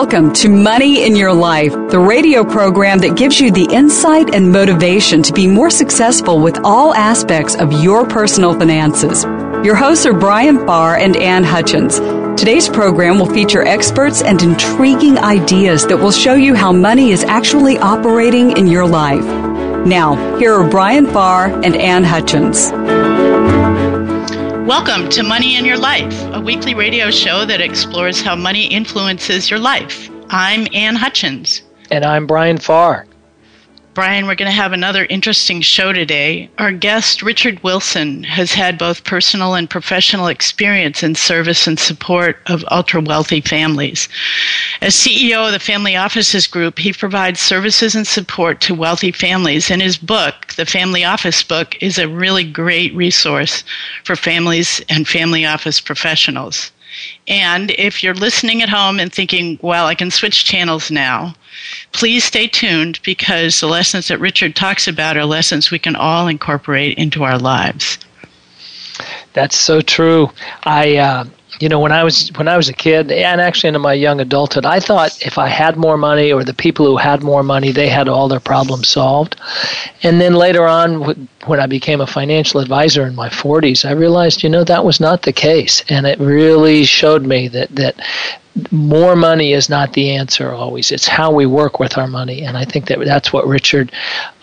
Welcome to Money in Your Life, the radio program that gives you the insight and motivation to be more successful with all aspects of your personal finances. Your hosts are Brian Farr and Ann Hutchins. Today's program will feature experts and intriguing ideas that will show you how money is actually operating in your life. Now, here are Brian Farr and Ann Hutchins. Welcome to Money in Your Life, a weekly radio show that explores how money influences your life. I'm Ann Hutchins. And I'm Brian Farr. Brian, we're going to have another interesting show today. Our guest, Richard Wilson, has had both personal and professional experience in service and support of ultra wealthy families. As CEO of the Family Offices Group, he provides services and support to wealthy families, and his book, The Family Office Book, is a really great resource for families and family office professionals. And if you're listening at home and thinking, well, I can switch channels now, please stay tuned because the lessons that Richard talks about are lessons we can all incorporate into our lives. That's so true. I, uh, you know, when I was when I was a kid, and actually into my young adulthood, I thought if I had more money, or the people who had more money, they had all their problems solved. And then later on, when I became a financial advisor in my 40s, I realized, you know, that was not the case, and it really showed me that that more money is not the answer always. It's how we work with our money, and I think that that's what Richard,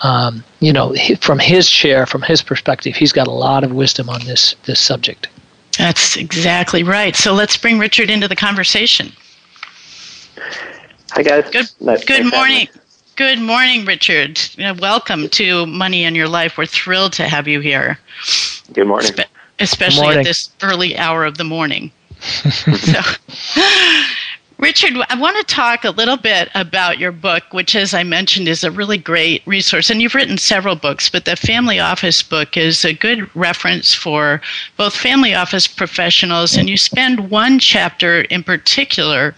um, you know, from his chair, from his perspective, he's got a lot of wisdom on this this subject. That's exactly right. So let's bring Richard into the conversation. Hi, guys. Good, nice good morning. Good morning, Richard. Welcome to Money in Your Life. We're thrilled to have you here. Good morning. Spe- especially good morning. at this early hour of the morning. so, Richard, I want to talk a little bit about your book, which, as I mentioned, is a really great resource. And you've written several books, but the Family Office book is a good reference for both family office professionals. And you spend one chapter in particular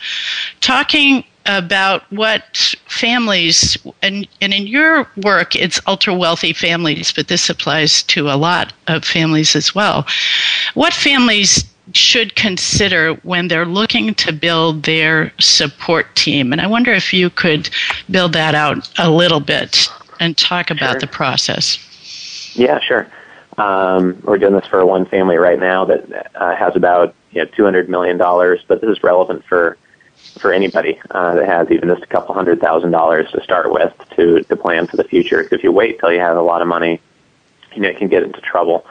talking about what families, and, and in your work, it's ultra wealthy families, but this applies to a lot of families as well. What families should consider when they're looking to build their support team. And I wonder if you could build that out a little bit and talk about sure. the process. Yeah, sure. Um, we're doing this for one family right now that uh, has about you know, $200 million, but this is relevant for for anybody uh, that has even just a couple hundred thousand dollars to start with to, to plan for the future. If you wait till you have a lot of money, you know, it can get into trouble.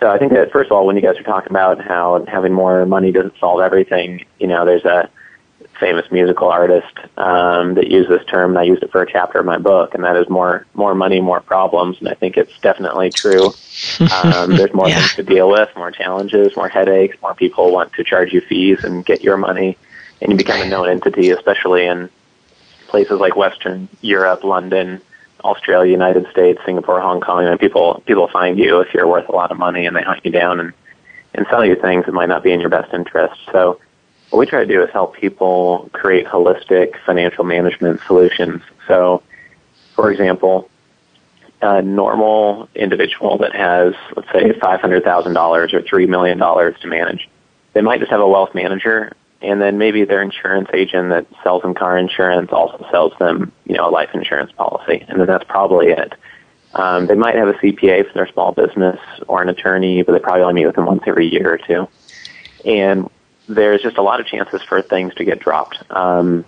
So I think that first of all, when you guys are talking about how having more money doesn't solve everything, you know, there's a famous musical artist um, that used this term, and I used it for a chapter of my book, and that is more more money, more problems. And I think it's definitely true. Um, there's more Yeah. things to deal with, more challenges, more headaches, more people want to charge you fees and get your money, and you become a known entity, especially in places like Western Europe, London, Australia, United States, Singapore, Hong Kong, and people people find you if you're worth a lot of money, and they hunt you down and and sell you things that might not be in your best interest. So, what we try to do is help people create holistic financial management solutions. So, for example, a normal individual that has, let's say, five hundred thousand dollars or three million dollars to manage, they might just have a wealth manager and then maybe their insurance agent that sells them car insurance also sells them, you know, a life insurance policy, and then that's probably it. Um, they might have a CPA for their small business or an attorney, but they probably only meet with them once every year or two. And there's just a lot of chances for things to get dropped. Um,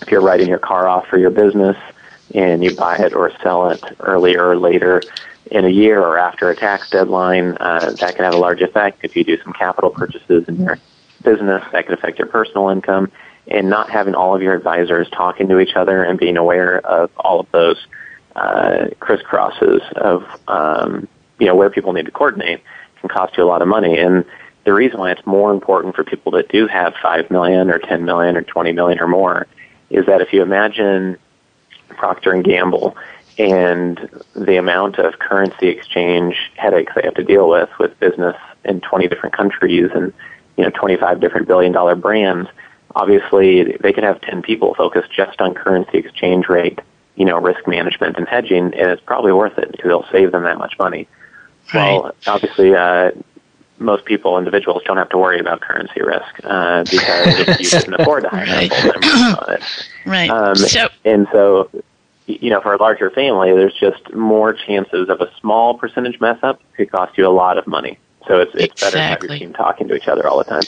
if you're writing your car off for your business and you buy it or sell it earlier or later in a year or after a tax deadline, uh, that can have a large effect. If you do some capital purchases in your business, that could affect your personal income. And not having all of your advisors talking to each other and being aware of all of those uh, crisscrosses of um, you know where people need to coordinate can cost you a lot of money. And the reason why it's more important for people that do have five million or ten million or twenty million or more is that if you imagine Procter and Gamble and the amount of currency exchange headaches they have to deal with with business in 20 different countries and you know 25 different billion dollar brands obviously they could have 10 people focused just on currency exchange rate you know risk management and hedging and it's probably worth it because it'll save them that much money right. well obviously uh, most people, individuals, don't have to worry about currency risk uh, because if you can afford to hire right. on it. Right. Um, so, and so, you know, for a larger family, there's just more chances of a small percentage mess up could cost you a lot of money. So it's it's exactly. better to have your team talking to each other all the time.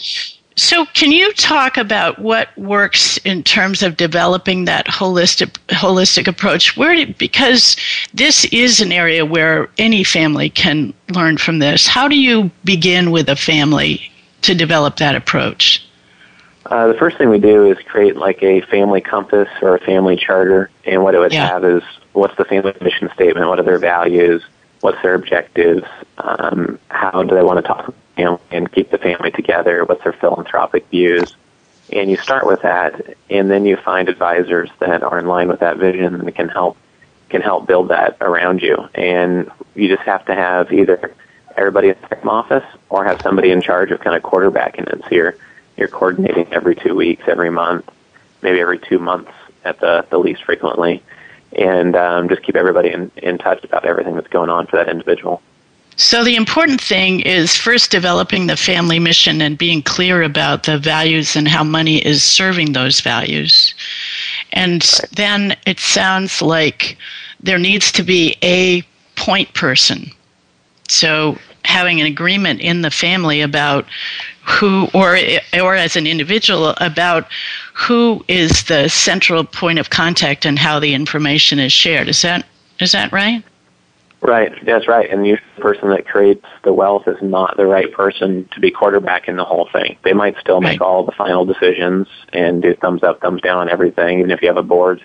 So, can you talk about what works in terms of developing that holistic holistic approach? Where because this is an area where any family can learn from this. How do you begin with a family to develop that approach? Uh, the first thing we do is create like a family compass or a family charter, and what it would yeah. have is what's the family mission statement, what are their values, what's their objectives, um, how do they want to talk family and keep the family together, what's their philanthropic views. And you start with that, and then you find advisors that are in line with that vision and can help can help build that around you. And you just have to have either everybody in the office or have somebody in charge of kind of quarterbacking it. So you're you're coordinating every two weeks, every month, maybe every two months at the the least frequently, and um, just keep everybody in in touch about everything that's going on for that individual. So, the important thing is first developing the family mission and being clear about the values and how money is serving those values. And then it sounds like there needs to be a point person. So, having an agreement in the family about who or or as an individual about who is the central point of contact and how the information is shared is that is that right Right, that's right. And usually the person that creates the wealth is not the right person to be quarterback in the whole thing. They might still make right. all the final decisions and do thumbs up, thumbs down on everything. Even if you have a board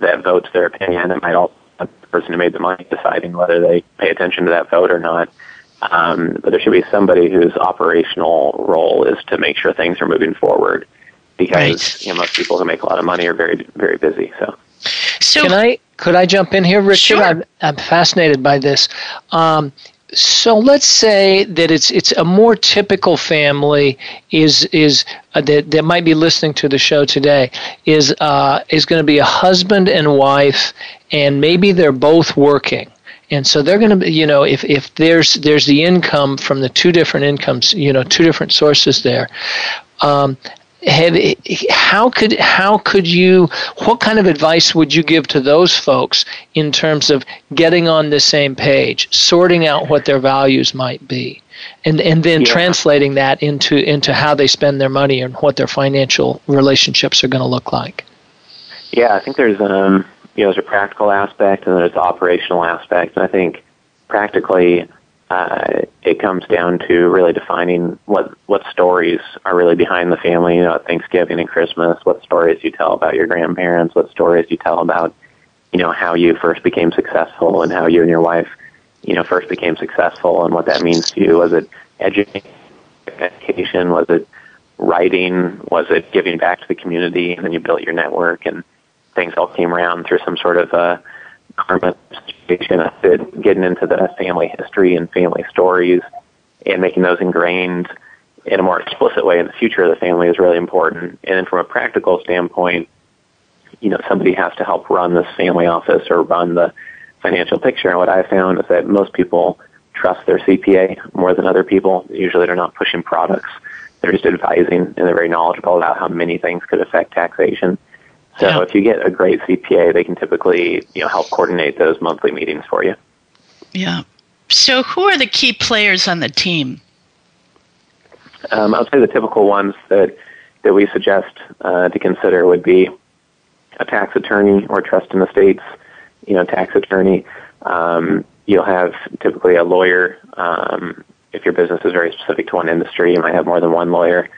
that votes their opinion, it might also be the person who made the money deciding whether they pay attention to that vote or not. Um, but there should be somebody whose operational role is to make sure things are moving forward because right. you know most people who make a lot of money are very very busy. So so can I could I jump in here, Richard? Sure. I'm, I'm fascinated by this. Um, so let's say that it's it's a more typical family is is uh, that that might be listening to the show today is uh, is going to be a husband and wife, and maybe they're both working and so they're going to be you know if, if there's there's the income from the two different incomes you know two different sources there um, have, how could how could you what kind of advice would you give to those folks in terms of getting on the same page sorting out what their values might be and and then yeah. translating that into into how they spend their money and what their financial relationships are going to look like yeah i think there's um you know there's a practical aspect and there's an operational aspect and i think practically uh, it comes down to really defining what what stories are really behind the family. You know, at Thanksgiving and Christmas, what stories you tell about your grandparents, what stories you tell about, you know, how you first became successful and how you and your wife, you know, first became successful and what that means to you. Was it education? Was it writing? Was it giving back to the community? And then you built your network and things all came around through some sort of uh, karma situation, getting into the family history and family stories and making those ingrained in a more explicit way in the future of the family is really important. And then from a practical standpoint, you know, somebody has to help run this family office or run the financial picture. And what I found is that most people trust their CPA more than other people. Usually they're not pushing products. They're just advising and they're very knowledgeable about how many things could affect taxation. So yeah. if you get a great CPA, they can typically you know help coordinate those monthly meetings for you. Yeah. So who are the key players on the team? Um, I'll say the typical ones that that we suggest uh, to consider would be a tax attorney or trust in the states. You know, tax attorney. Um, you'll have typically a lawyer. Um, if your business is very specific to one industry, you might have more than one lawyer.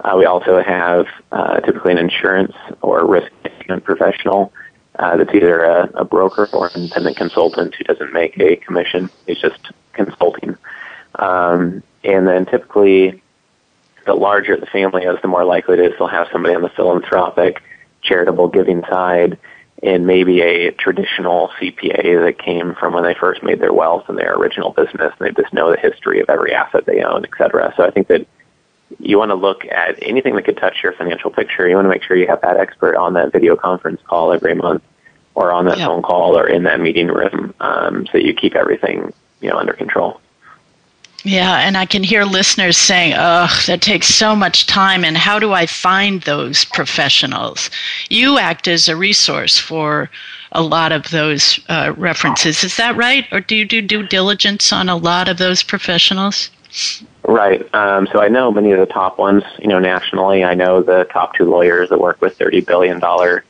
Uh, we also have uh, typically an insurance or risk management professional uh, that's either a, a broker or an independent consultant who doesn't make a commission. He's just consulting. Um, And then typically, the larger the family is, the more likely it is they'll have somebody on the philanthropic, charitable giving side, and maybe a traditional CPA that came from when they first made their wealth in their original business, and they just know the history of every asset they own, et cetera. So I think that you want to look at anything that could touch your financial picture. You want to make sure you have that expert on that video conference call every month, or on that yep. phone call, or in that meeting room, um, so you keep everything you know under control. Yeah, and I can hear listeners saying, "Ugh, that takes so much time." And how do I find those professionals? You act as a resource for a lot of those uh, references. Is that right, or do you do due diligence on a lot of those professionals? Right. Um, so I know many of the top ones. You know, nationally, I know the top two lawyers that work with thirty billion dollar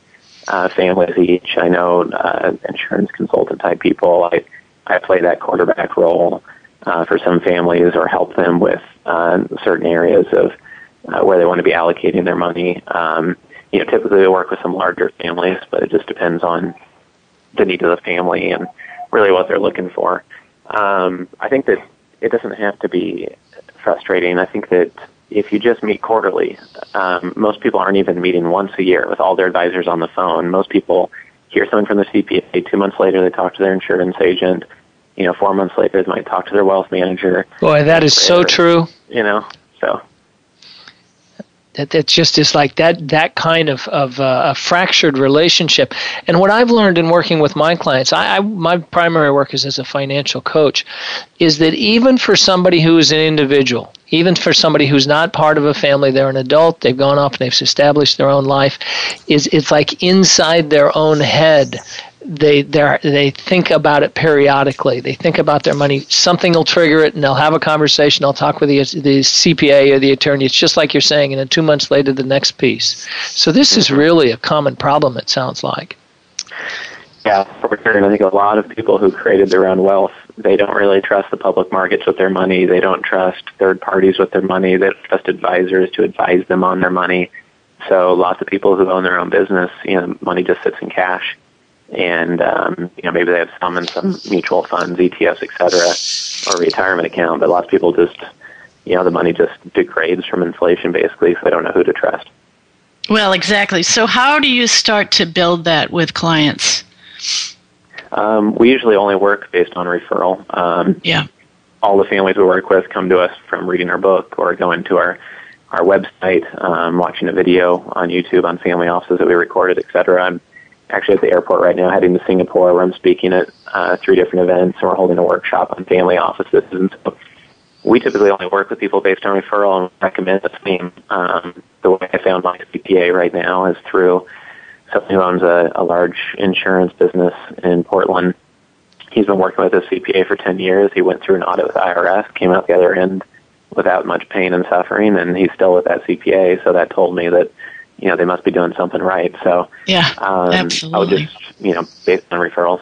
uh, families each. I know uh, insurance consultant type people. I I play that quarterback role uh, for some families or help them with uh, certain areas of uh, where they want to be allocating their money. Um, you know, typically we work with some larger families, but it just depends on the need of the family and really what they're looking for. Um, I think that it doesn't have to be frustrating. I think that if you just meet quarterly, um, most people aren't even meeting once a year with all their advisors on the phone. Most people hear something from the CPA. Two months later, they talk to their insurance agent you know, four months later, they might talk to their wealth manager. Boy, that is so true. You know, so that just is like that that kind of of uh, a fractured relationship. And what I've learned in working with my clients, I, I my primary work is as a financial coach, is that even for somebody who is an individual, even for somebody who's not part of a family, they're an adult, they've gone off and they've established their own life, is it's like inside their own head they they think about it periodically. They think about their money. Something will trigger it, and they'll have a conversation. They'll talk with the the CPA or the attorney. It's just like you're saying, and then two months later, the next piece. So this is really a common problem. It sounds like. Yeah, I think a lot of people who created their own wealth, they don't really trust the public markets with their money. They don't trust third parties with their money. They don't trust advisors to advise them on their money. So lots of people who own their own business, you know, money just sits in cash and um, you know maybe they have some in some mutual funds, ETFs, et cetera, or retirement account. But lots of people just you know the money just degrades from inflation basically, so they don't know who to trust. Well, exactly. So how do you start to build that with clients? Um, we usually only work based on referral. Um, yeah. All the families we work with come to us from reading our book or going to our our website, um, watching a video on YouTube on family offices that we recorded, et cetera. And actually at the airport right now, heading to Singapore, where I'm speaking at uh, three different events, and we're holding a workshop on family offices. And so we typically only work with people based on referral and recommend the same. Um, the way I found my CPA right now is through someone who owns a, a large insurance business in Portland. He's been working with a CPA for 10 years. He went through an audit with IRS, came out the other end without much pain and suffering, and he's still with that CPA. So that told me that you know they must be doing something right. So yeah, um, absolutely. I would just you know based on referrals.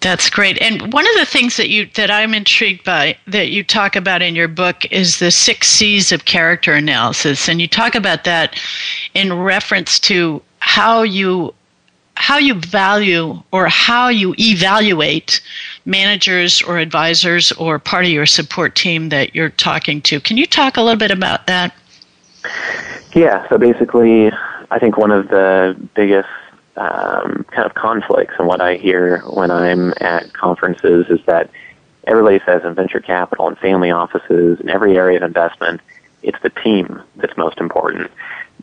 That's great. And one of the things that you that I'm intrigued by that you talk about in your book is the six C's of character analysis, and you talk about that in reference to how you how you value or how you evaluate managers or advisors or part of your support team that you're talking to. Can you talk a little bit about that? Yeah, so basically, I think one of the biggest um, kind of conflicts and what I hear when I'm at conferences is that everybody says in venture capital and family offices and every area of investment, it's the team that's most important.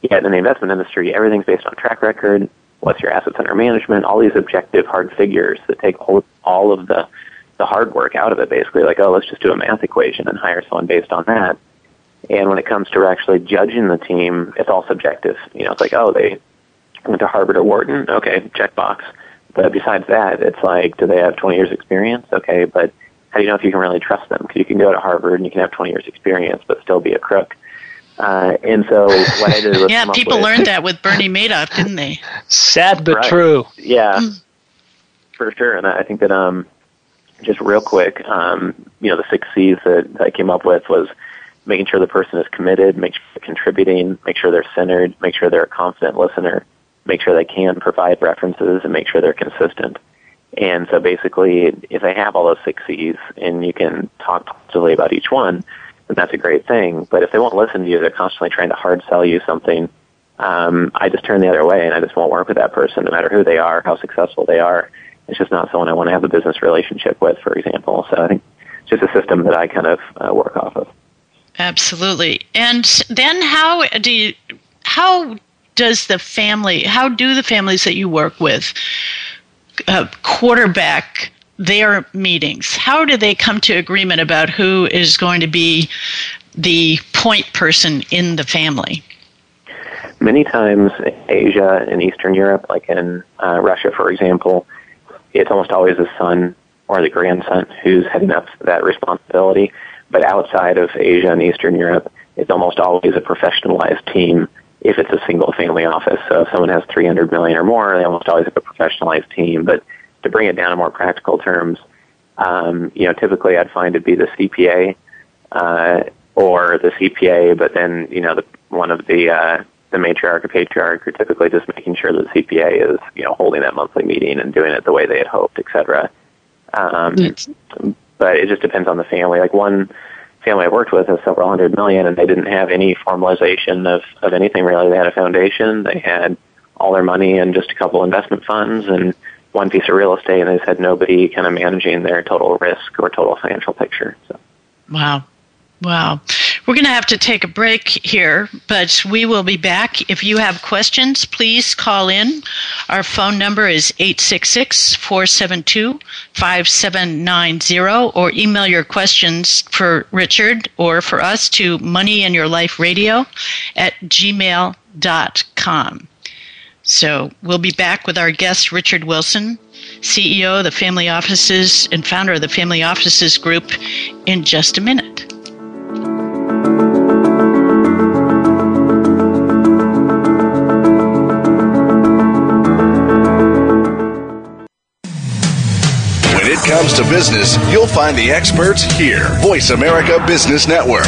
Yet in the investment industry, everything's based on track record, what's your assets under management, all these objective hard figures that take all, all of the, the hard work out of it, basically. Like, oh, let's just do a math equation and hire someone based on that. And when it comes to actually judging the team, it's all subjective. You know, it's like, oh, they went to Harvard or Wharton. Okay, checkbox. But besides that, it's like, do they have 20 years experience? Okay, but how do you know if you can really trust them? Because you can go to Harvard and you can have 20 years experience, but still be a crook. Uh, and so what I did was yeah, people with, learned that with Bernie Madoff, didn't they? Sad but right. true. Yeah, mm. for sure. And I think that um, just real quick, um, you know, the six C's that I came up with was making sure the person is committed, make sure they're contributing, make sure they're centered, make sure they're a confident listener, make sure they can provide references, and make sure they're consistent. And so basically, if they have all those six C's and you can talk positively about each one, then that's a great thing. But if they won't listen to you, they're constantly trying to hard sell you something. Um, I just turn the other way, and I just won't work with that person, no matter who they are, how successful they are. It's just not someone I want to have a business relationship with, for example. So I think it's just a system that I kind of uh, work off of. Absolutely. And then how do you, how does the family, how do the families that you work with uh, quarterback their meetings? How do they come to agreement about who is going to be the point person in the family? Many times, Asia and Eastern Europe, like in uh, Russia, for example, it's almost always the son or the grandson who's heading up that responsibility. But outside of Asia and Eastern Europe, it's almost always a professionalized team if it's a single family office. So if someone has 300 million or more, they almost always have a professionalized team. But to bring it down to more practical terms, um, you know, typically I'd find it'd be the CPA uh, or the CPA, but then you know, the, one of the uh, the matriarch or patriarch are typically just making sure that the CPA is you know holding that monthly meeting and doing it the way they had hoped, et cetera. Um, But it just depends on the family. Like one family I worked with has several hundred million, and they didn't have any formalization of of anything really. They had a foundation, they had all their money in just a couple investment funds, and one piece of real estate, and they had nobody kind of managing their total risk or total financial picture. So. Wow. Wow. We're going to have to take a break here, but we will be back. If you have questions, please call in. Our phone number is 866 472 5790 or email your questions for Richard or for us to moneyinyourliferadio at gmail.com. So we'll be back with our guest, Richard Wilson, CEO of the Family Offices and founder of the Family Offices Group, in just a minute. Comes to business, you'll find the experts here. Voice America Business Network.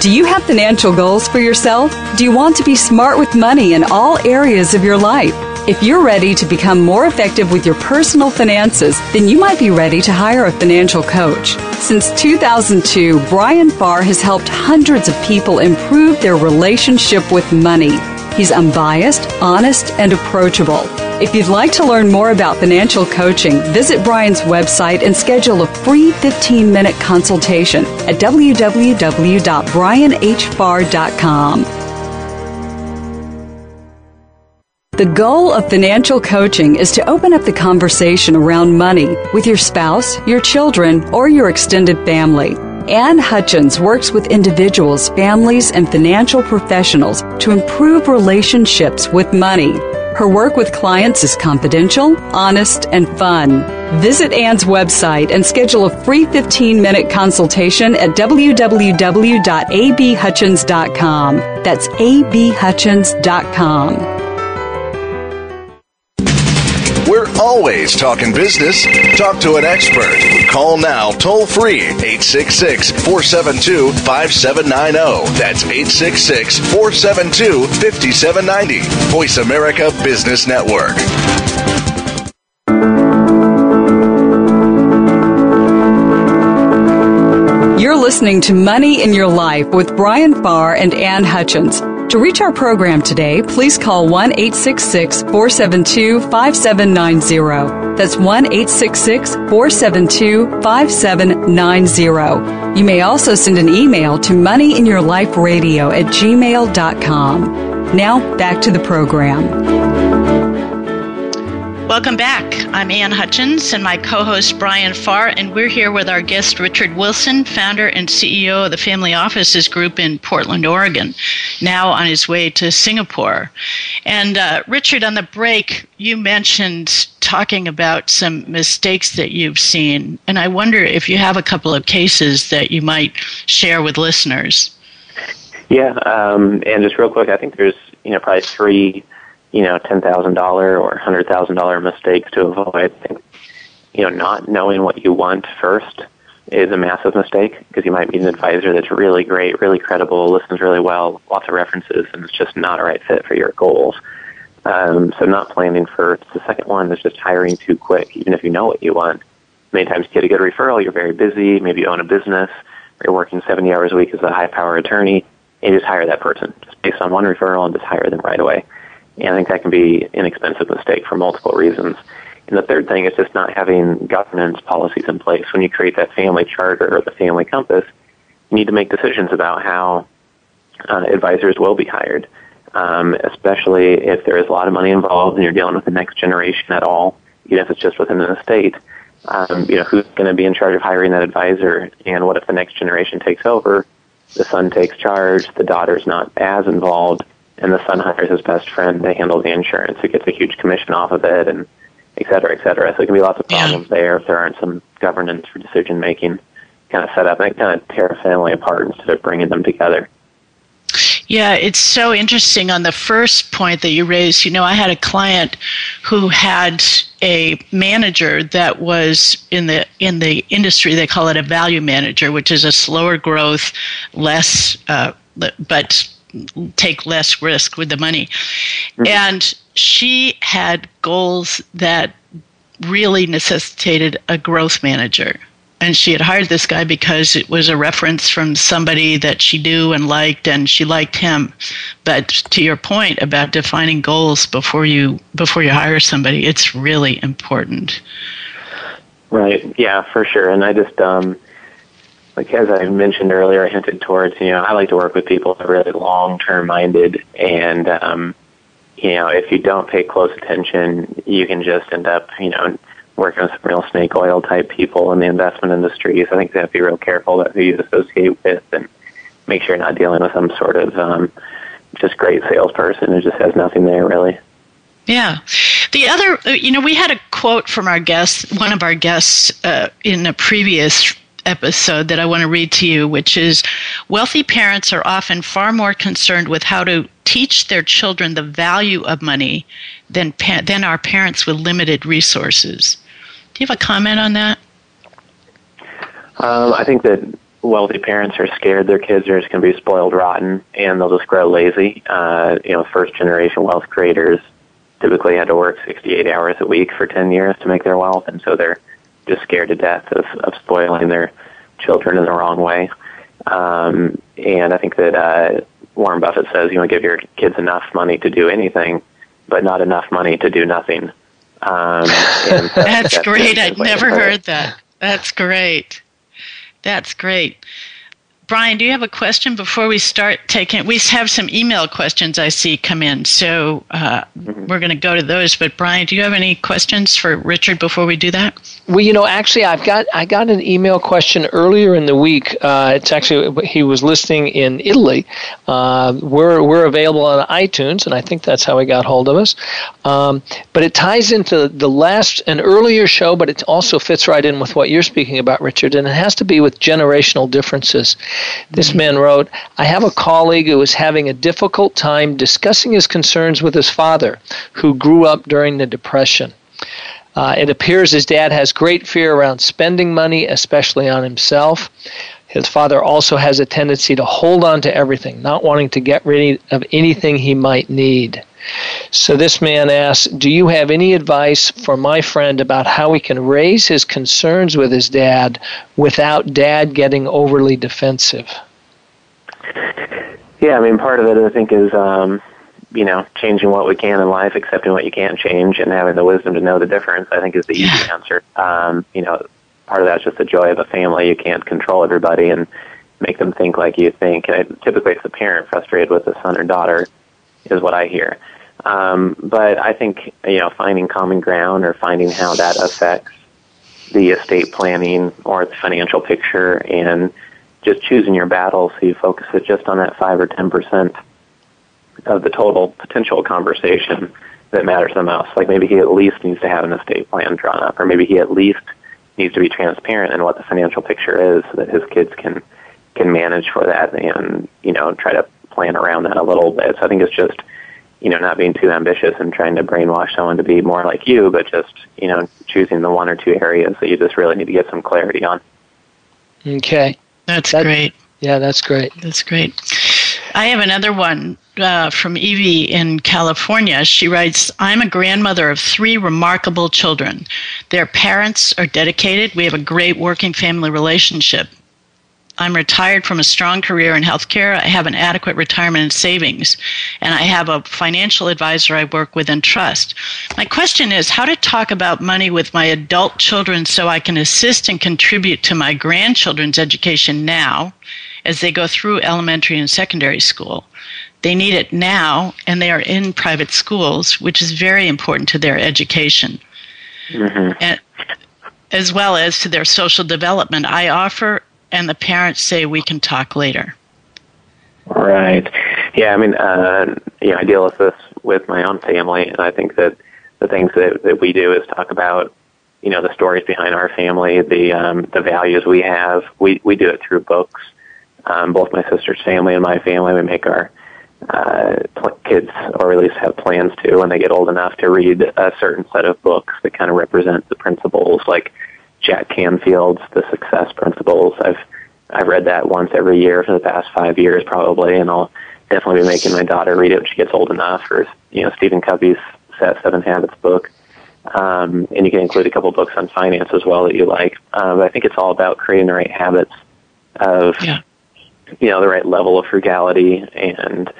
Do you have financial goals for yourself? Do you want to be smart with money in all areas of your life? If you're ready to become more effective with your personal finances, then you might be ready to hire a financial coach. Since 2002, Brian Farr has helped hundreds of people improve their relationship with money. He's unbiased, honest, and approachable. If you'd like to learn more about financial coaching, visit Brian's website and schedule a free 15 minute consultation at www.brianhfarr.com. The goal of financial coaching is to open up the conversation around money with your spouse, your children, or your extended family. Ann Hutchins works with individuals, families, and financial professionals to improve relationships with money. Her work with clients is confidential, honest, and fun. Visit Ann's website and schedule a free 15 minute consultation at www.abhutchins.com. That's abhutchins.com. always talking business. Talk to an expert. Call now toll free 866 472 5790. That's 866 472 5790. Voice America Business Network. You're listening to Money in Your Life with Brian Farr and Ann Hutchins. To reach our program today, please call 1 866 472 5790. That's 1 866 472 5790. You may also send an email to moneyinyourliferadio at gmail.com. Now, back to the program. Welcome back. I'm Ann Hutchins and my co host Brian Farr, and we're here with our guest Richard Wilson, founder and CEO of the Family Offices Group in Portland, Oregon, now on his way to Singapore. And uh, Richard, on the break, you mentioned talking about some mistakes that you've seen, and I wonder if you have a couple of cases that you might share with listeners. Yeah, um, and just real quick, I think there's you know probably three you know, ten thousand dollar or hundred thousand dollar mistakes to avoid. I think, you know, not knowing what you want first is a massive mistake because you might meet an advisor that's really great, really credible, listens really well, lots of references, and it's just not a right fit for your goals. Um, so not planning first. The second one is just hiring too quick, even if you know what you want. many times you get a good referral, you're very busy, maybe you own a business, or you're working 70 hours a week as a high power attorney, and you just hire that person just based on one referral and just hire them right away. And I think that can be an expensive mistake for multiple reasons. And the third thing is just not having governance policies in place. When you create that family charter or the family compass, you need to make decisions about how uh, advisors will be hired, um, especially if there is a lot of money involved and you're dealing with the next generation at all, even if it's just within an estate. Um, you know, who's going to be in charge of hiring that advisor, and what if the next generation takes over? The son takes charge, the daughter's not as involved, and the son hires his best friend to handle the insurance, who gets a huge commission off of it, and et cetera, et cetera. So it can be lots of problems yeah. there if there aren't some governance for decision making kind of set up, and it kind of tear a family apart instead of bringing them together. Yeah, it's so interesting on the first point that you raised. You know, I had a client who had a manager that was in the in the industry they call it a value manager, which is a slower growth, less uh, but take less risk with the money. Mm-hmm. And she had goals that really necessitated a growth manager. And she had hired this guy because it was a reference from somebody that she knew and liked and she liked him. But to your point about defining goals before you before you hire somebody it's really important. Right. Yeah for sure. And i just um like as i mentioned earlier i hinted towards you know i like to work with people that are really long term minded and um you know if you don't pay close attention you can just end up you know working with some real snake oil type people in the investment industry. So I think they have to be real careful about who you associate with and make sure you're not dealing with some sort of um, just great salesperson who just has nothing there really. Yeah. The other, you know, we had a quote from our guest, one of our guests uh, in a previous episode that I want to read to you, which is Wealthy parents are often far more concerned with how to teach their children the value of money than, pa- than our parents with limited resources. Do you have a comment on that? Um, I think that wealthy parents are scared their kids are just going to be spoiled rotten and they'll just grow lazy. Uh, you know, first generation wealth creators typically had to work 68 hours a week for 10 years to make their wealth, and so they're just scared to death of, of spoiling their children in the wrong way. Um, and I think that uh, Warren Buffett says you want to give your kids enough money to do anything, but not enough money to do nothing. Um, that's, that's, great. I'd never heard that. That's great. That's great. Brian, do you have a question before we start taking? We have some email questions I see come in, so uh, mm-hmm. we're going to go to those. But Brian, do you have any questions for Richard before we do that? Well, you know, actually, I've got I got an email question earlier in the week. Uh, it's actually he was listening in Italy. Uh, we're we're available on iTunes, and I think that's how he got hold of us. Um, but it ties into the last an earlier show, but it also fits right in with what you're speaking about, Richard, and it has to be with generational differences. This man wrote, I have a colleague who is having a difficult time discussing his concerns with his father, who grew up during the Depression. Uh, it appears his dad has great fear around spending money, especially on himself. His father also has a tendency to hold on to everything, not wanting to get rid of anything he might need. So this man asks, Do you have any advice for my friend about how he can raise his concerns with his dad without dad getting overly defensive? Yeah, I mean, part of it, I think, is, um, you know, changing what we can in life, accepting what you can't change, and having the wisdom to know the difference, I think, is the easy answer. Um, you know, part of that's just the joy of a family. You can't control everybody and make them think like you think. And typically, it's the parent frustrated with the son or daughter is what I hear. Um, but I think you know finding common ground or finding how that affects the estate planning or the financial picture, and just choosing your battles so you focus it just on that five or ten percent of the total potential conversation that matters the most. Like maybe he at least needs to have an estate plan drawn up, or maybe he at least needs to be transparent in what the financial picture is, so that his kids can can manage for that and you know try to plan around that a little bit. So I think it's just you know, not being too ambitious and trying to brainwash someone to be more like you, but just, you know, choosing the one or two areas that you just really need to get some clarity on. Okay. That's that, great. Yeah, that's great. That's great. I have another one uh, from Evie in California. She writes I'm a grandmother of three remarkable children. Their parents are dedicated. We have a great working family relationship. I'm retired from a strong career in healthcare. I have an adequate retirement and savings, and I have a financial advisor I work with and trust. My question is how to talk about money with my adult children so I can assist and contribute to my grandchildren's education now as they go through elementary and secondary school. They need it now, and they are in private schools, which is very important to their education. Mm-hmm. And, as well as to their social development. I offer and the parents say we can talk later. Right. Yeah, I mean, uh, you know, I deal with this with my own family, and I think that the things that, that we do is talk about, you know, the stories behind our family, the um, the values we have. We we do it through books. Um, both my sister's family and my family, we make our uh, kids, or at least have plans to, when they get old enough, to read a certain set of books that kind of represent the principles, like Jack Canfield's The Success Principles. I've I've read that once every year for the past five years probably, and I'll definitely be making my daughter read it when she gets old enough. Or you know Stephen Covey's Seven Habits book, um, and you can include a couple books on finance as well that you like. Uh, but I think it's all about creating the right habits of yeah. you know the right level of frugality and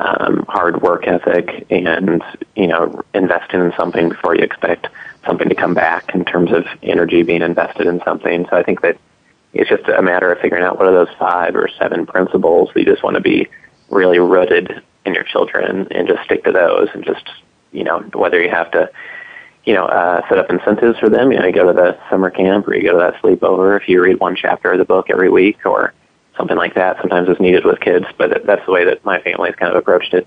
um, hard work ethic, and you know investing in something before you expect something to come back in terms of energy being invested in something. So I think that it's just a matter of figuring out what are those five or seven principles that you just want to be really rooted in your children and just stick to those and just, you know, whether you have to, you know, uh, set up incentives for them, you know, you go to the summer camp or you go to that sleepover if you read one chapter of the book every week or something like that. Sometimes it's needed with kids, but that's the way that my family's kind of approached it.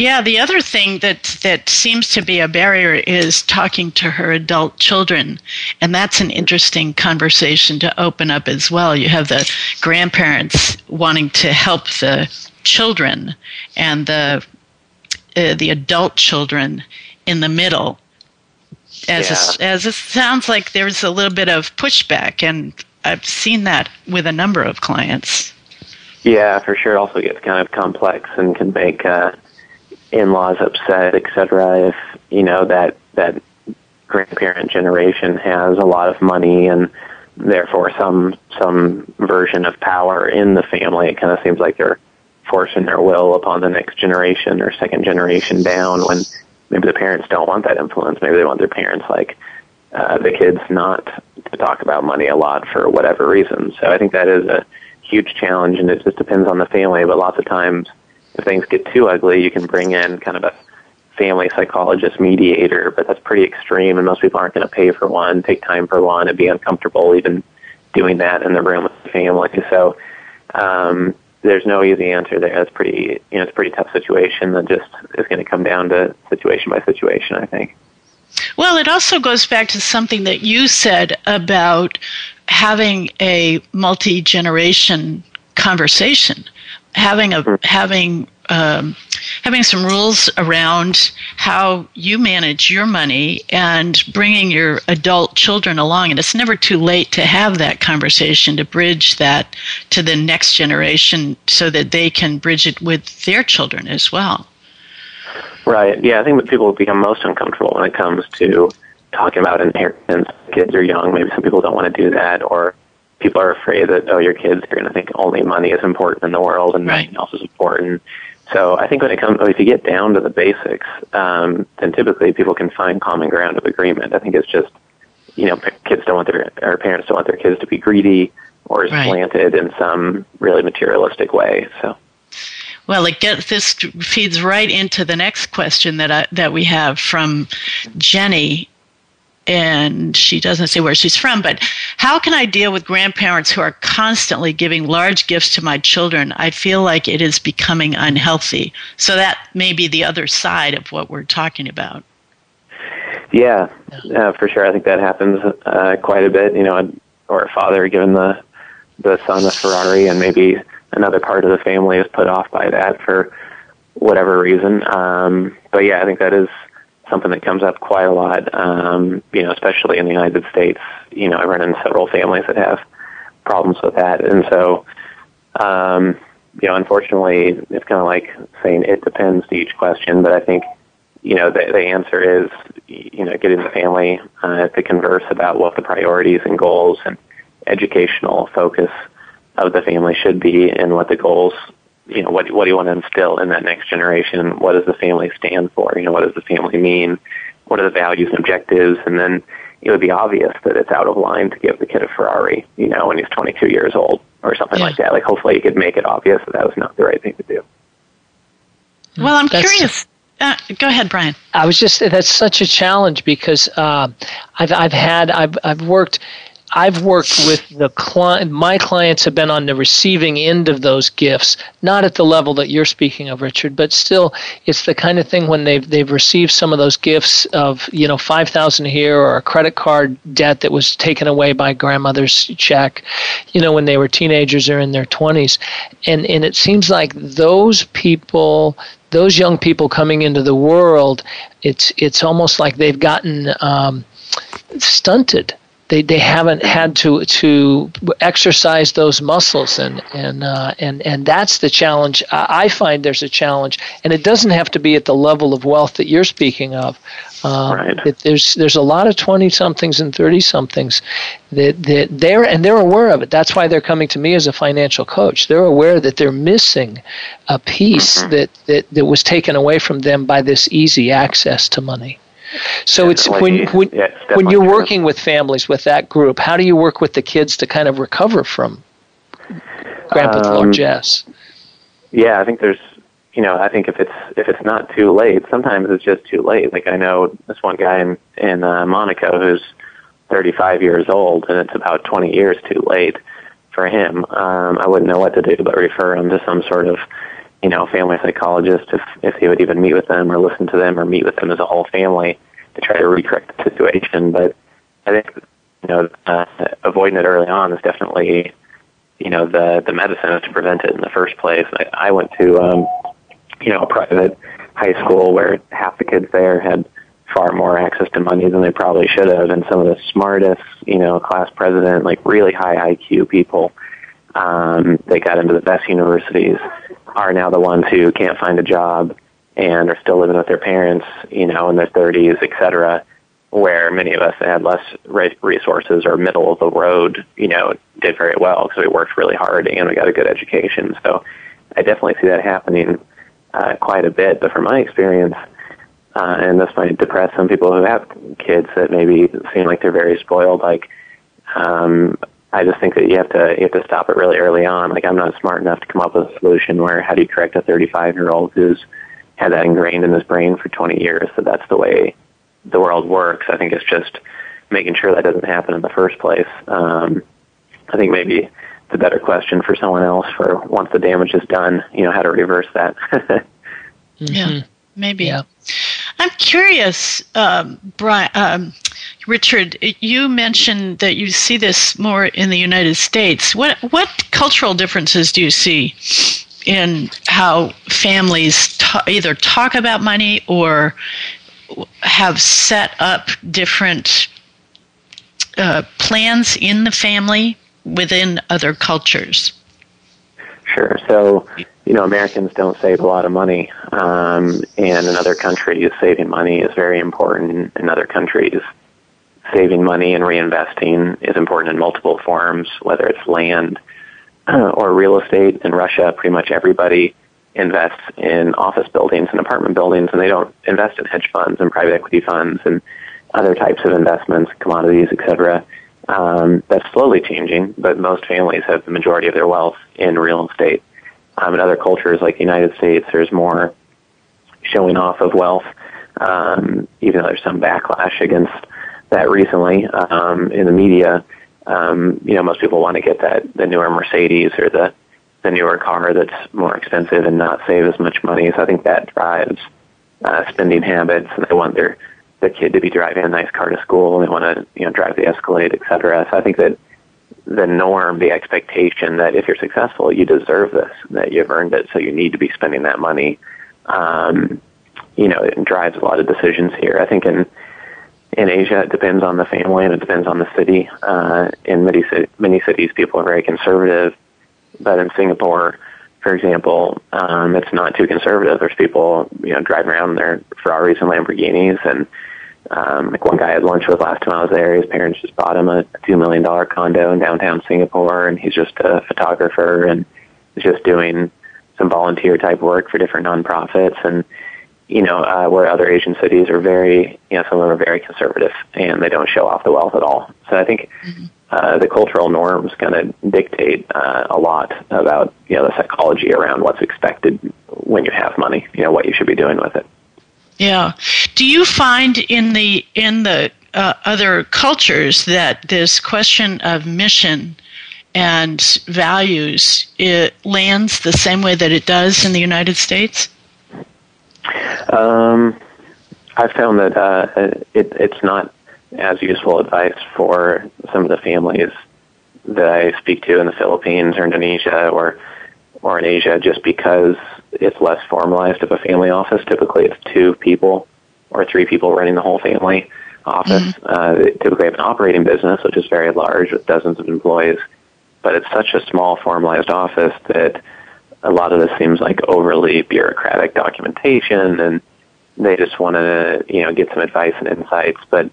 Yeah, the other thing that that seems to be a barrier is talking to her adult children, and that's an interesting conversation to open up as well. You have the grandparents wanting to help the children, and the uh, the adult children in the middle. As yeah. a, as it sounds like there's a little bit of pushback, and I've seen that with a number of clients. Yeah, for sure. It also gets kind of complex and can make uh, in-laws upset, etc. If you know that that grandparent generation has a lot of money and therefore some some version of power in the family, it kind of seems like they're forcing their will upon the next generation or second generation down. When maybe the parents don't want that influence, maybe they want their parents like uh, the kids not to talk about money a lot for whatever reason. So I think that is a huge challenge, and it just depends on the family. But lots of times if things get too ugly, you can bring in kind of a family psychologist mediator, but that's pretty extreme, and most people aren't going to pay for one, take time for one, and be uncomfortable even doing that in the room with the family. So um, there's no easy answer there. It's pretty, you know, it's a pretty tough situation that just is going to come down to situation by situation. I think. Well, it also goes back to something that you said about having a multi generation conversation having a having um, having some rules around how you manage your money and bringing your adult children along. And it's never too late to have that conversation to bridge that to the next generation so that they can bridge it with their children as well. Right. Yeah, I think that people become most uncomfortable when it comes to talking about inheritance. Kids are young. Maybe some people don't want to do that, or people are afraid that oh your kids are going to think only money is important in the world and right. nothing else is important. So I think when it comes, if you get down to the basics, um, then typically people can find common ground of agreement. I think it's just you know kids don't want their or parents don't want their kids to be greedy or right. slanted in some really materialistic way. So. Well, it gets this feeds right into the next question that I, that we have from Jenny, and she doesn't say where she's from, but how can I deal with grandparents who are constantly giving large gifts to my children? I feel like it is becoming unhealthy. So that may be the other side of what we're talking about. Yeah, uh, for sure. I think that happens uh, quite a bit. You know, or a father giving the the son a Ferrari, and maybe another part of the family is put off by that for whatever reason. Um, but yeah, I think that is something that comes up quite a lot, um, you know, especially in the United States. You know, I run into several families that have problems with that. And so, um, you know, unfortunately, it's kind of like saying it depends to each question, but I think, you know, the, the answer is, you know, getting the family uh, to converse about what the priorities and goals and educational focus of the family should be and what the goals, you know, what, what do you want to instill in that next generation? What does the family stand for? You know, what does the family mean? What are the values and objectives? And then it would be obvious that it's out of line to give the kid a Ferrari, you know, when he's 22 years old or something yeah. like that. Like, hopefully, you could make it obvious that that was not the right thing to do. Well, I'm That's, curious. Uh, go ahead, Brian. I was just that's such a challenge because uh, I've I've had I've I've worked I've worked with the client, my clients have been on the receiving end of those gifts, not at the level that you're speaking of, Richard, but still, it's the kind of thing when they've, they've received some of those gifts of, you know, 5000 here or a credit card debt that was taken away by grandmother's check, you know, when they were teenagers or in their 20s. And, and it seems like those people, those young people coming into the world, it's, it's almost like they've gotten um, stunted they, they haven't had to to exercise those muscles. And and uh, and and that's the challenge. I find there's a challenge. And it doesn't have to be at the level of wealth that you're speaking of. Um, right. It, there's there's a lot of 20 somethings and 30 somethings that, that they're and they're aware of it. That's why they're coming to me as a financial coach. They're aware that they're missing a piece mm-hmm. that, that that was taken away from them by this easy access to money so it's when when, yeah, when you're true. working with families with that group, how do you work with the kids to kind of recover from grandpa's um, largesse? Yeah, I think there's you know, I think if it's if it's not too late, sometimes it's just too late. Like I know this one guy in in uh, Monaco who's 35 years old, and it's about 20 years too late for him. Um, I wouldn't know what to do but refer him to some sort of you know, family psychologist if if he would even meet with them or listen to them or meet with them as a whole family to try to recorrect the situation. But I think you know uh, avoiding it early on is definitely you know the the medicine is to prevent it in the first place. I, I went to um, you know a private high school where half the kids there had far more access to money than they probably should have, and some of the smartest you know class president like really high IQ people um, they got into the best universities are now the ones who can't find a job and are still living with their parents, you know, in their 30s, et cetera, where many of us that had less resources or middle of the road, you know, did very well because we worked really hard and we got a good education. So I definitely see that happening uh, quite a bit. But from my experience, uh, and this might depress some people who have kids that maybe seem like they're very spoiled, like um, I just think that you have to you have to stop it really early on. Like I'm not smart enough to come up with a solution where how do you correct a 35 year old who's had that ingrained in his brain for 20 years that that's the way the world works. I think it's just making sure that doesn't happen in the first place. Um, I think maybe it's a better question for someone else for once the damage is done, you know, how to reverse that. mm-hmm. Yeah, maybe. Yeah. I'm curious, um, Brian, um, Richard. You mentioned that you see this more in the United States. What what cultural differences do you see in how families either talk about money or have set up different uh, plans in the family within other cultures? Sure. So you know, Americans don't save a lot of money, um, and in other countries, saving money is very important. In other countries, saving money and reinvesting is important in multiple forms, whether it's land uh, or real estate. In Russia, pretty much everybody invests in office buildings and apartment buildings, and they don't invest in hedge funds and private equity funds and other types of investments, commodities, etc. Um, that's slowly changing, but most families have the majority of their wealth in real estate. Um, in other cultures like the United States, there's more showing off of wealth, um, even though there's some backlash against that recently um, in the media. Um, you know, most people want to get that the newer Mercedes or the the newer car that's more expensive and not save as much money. So I think that drives uh, spending habits, and they want their the kid to be driving a nice car to school, they want to you know drive the Escalade, et cetera. So I think that the norm, the expectation that if you're successful, you deserve this, that you've earned it, so you need to be spending that money. Um, you know, it drives a lot of decisions here. I think in in Asia, it depends on the family and it depends on the city. Uh, in many many cities, people are very conservative, but in Singapore, for example, um, it's not too conservative. There's people, you know, driving around in their Ferraris and Lamborghinis, and um, like one guy I had lunch with last time I was there. His parents just bought him a two million dollar condo in downtown Singapore, and he's just a photographer and is just doing some volunteer type work for different nonprofits. And you know, uh, where other Asian cities are very, you know, some of them are very conservative and they don't show off the wealth at all. So I think mm-hmm. uh, the cultural norms kind of dictate uh, a lot about, you know, the psychology around what's expected when you have money, you know, what you should be doing with it. Yeah. Do you find in the in the uh, other cultures that this question of mission and values it lands the same way that it does in the United States? Um, I found that uh, it, it's not as useful advice for some of the families that I speak to in the Philippines or Indonesia or or in Asia, just because it's less formalized of a family office. Typically, it's two people or three people running the whole family office. Mm-hmm. Uh, they typically have an operating business, which is very large with dozens of employees, but it's such a small formalized office that a lot of this seems like overly bureaucratic documentation, and they just want to you know get some advice and insights, but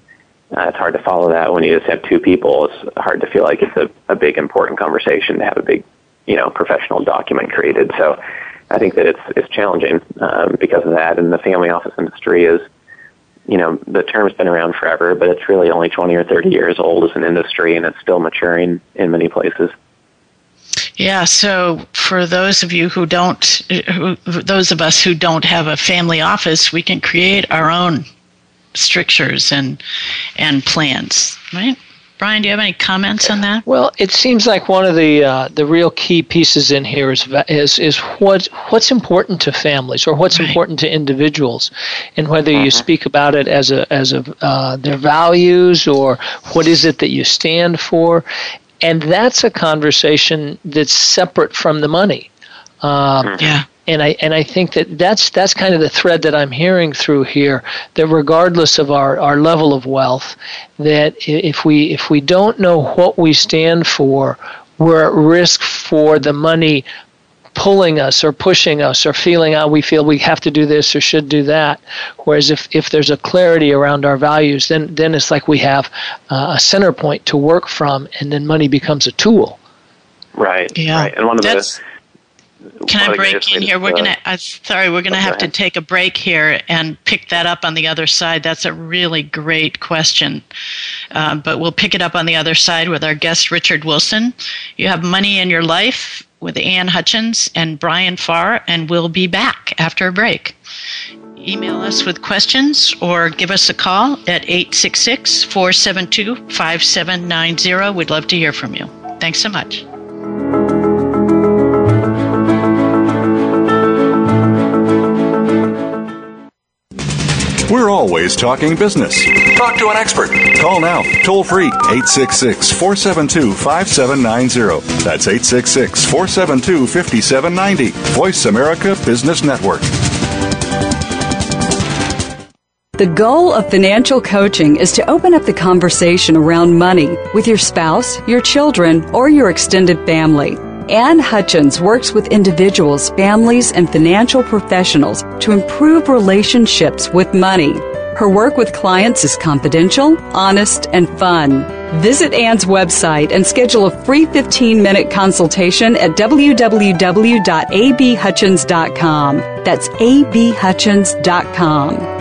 uh, it's hard to follow that when you just have two people. It's hard to feel like it's a, a big important conversation to have a big you know professional document created. So I think that it's it's challenging um, because of that, and the family office industry is you know, the term's been around forever, but it's really only 20 or 30 years old as an industry, and it's still maturing in many places. Yeah, so for those of you who don't, who, those of us who don't have a family office, we can create our own strictures and and plans, right? Brian, do you have any comments on that? Well, it seems like one of the uh, the real key pieces in here is is is what what's important to families or what's right. important to individuals, and whether you uh-huh. speak about it as a as a uh, their values or what is it that you stand for, and that's a conversation that's separate from the money. Um, yeah. And I and I think that that's that's kind of the thread that I'm hearing through here. That regardless of our, our level of wealth, that if we if we don't know what we stand for, we're at risk for the money pulling us or pushing us or feeling how we feel we have to do this or should do that. Whereas if, if there's a clarity around our values, then, then it's like we have uh, a center point to work from and then money becomes a tool. Right. Yeah. Right. And one of That's, the can I break in here? We're uh, gonna. Uh, sorry, we're gonna have to take a break here and pick that up on the other side. That's a really great question, um, but we'll pick it up on the other side with our guest Richard Wilson. You have money in your life with Ann Hutchins and Brian Farr, and we'll be back after a break. Email us with questions or give us a call at 866 472 5790. We'd love to hear from you. Thanks so much. We're always talking business. Talk to an expert. Call now, toll free, 866 472 5790. That's 866 472 5790. Voice America Business Network. The goal of financial coaching is to open up the conversation around money with your spouse, your children, or your extended family. Ann Hutchins works with individuals, families, and financial professionals to improve relationships with money. Her work with clients is confidential, honest, and fun. Visit Ann's website and schedule a free 15 minute consultation at www.abhutchins.com. That's abhutchins.com.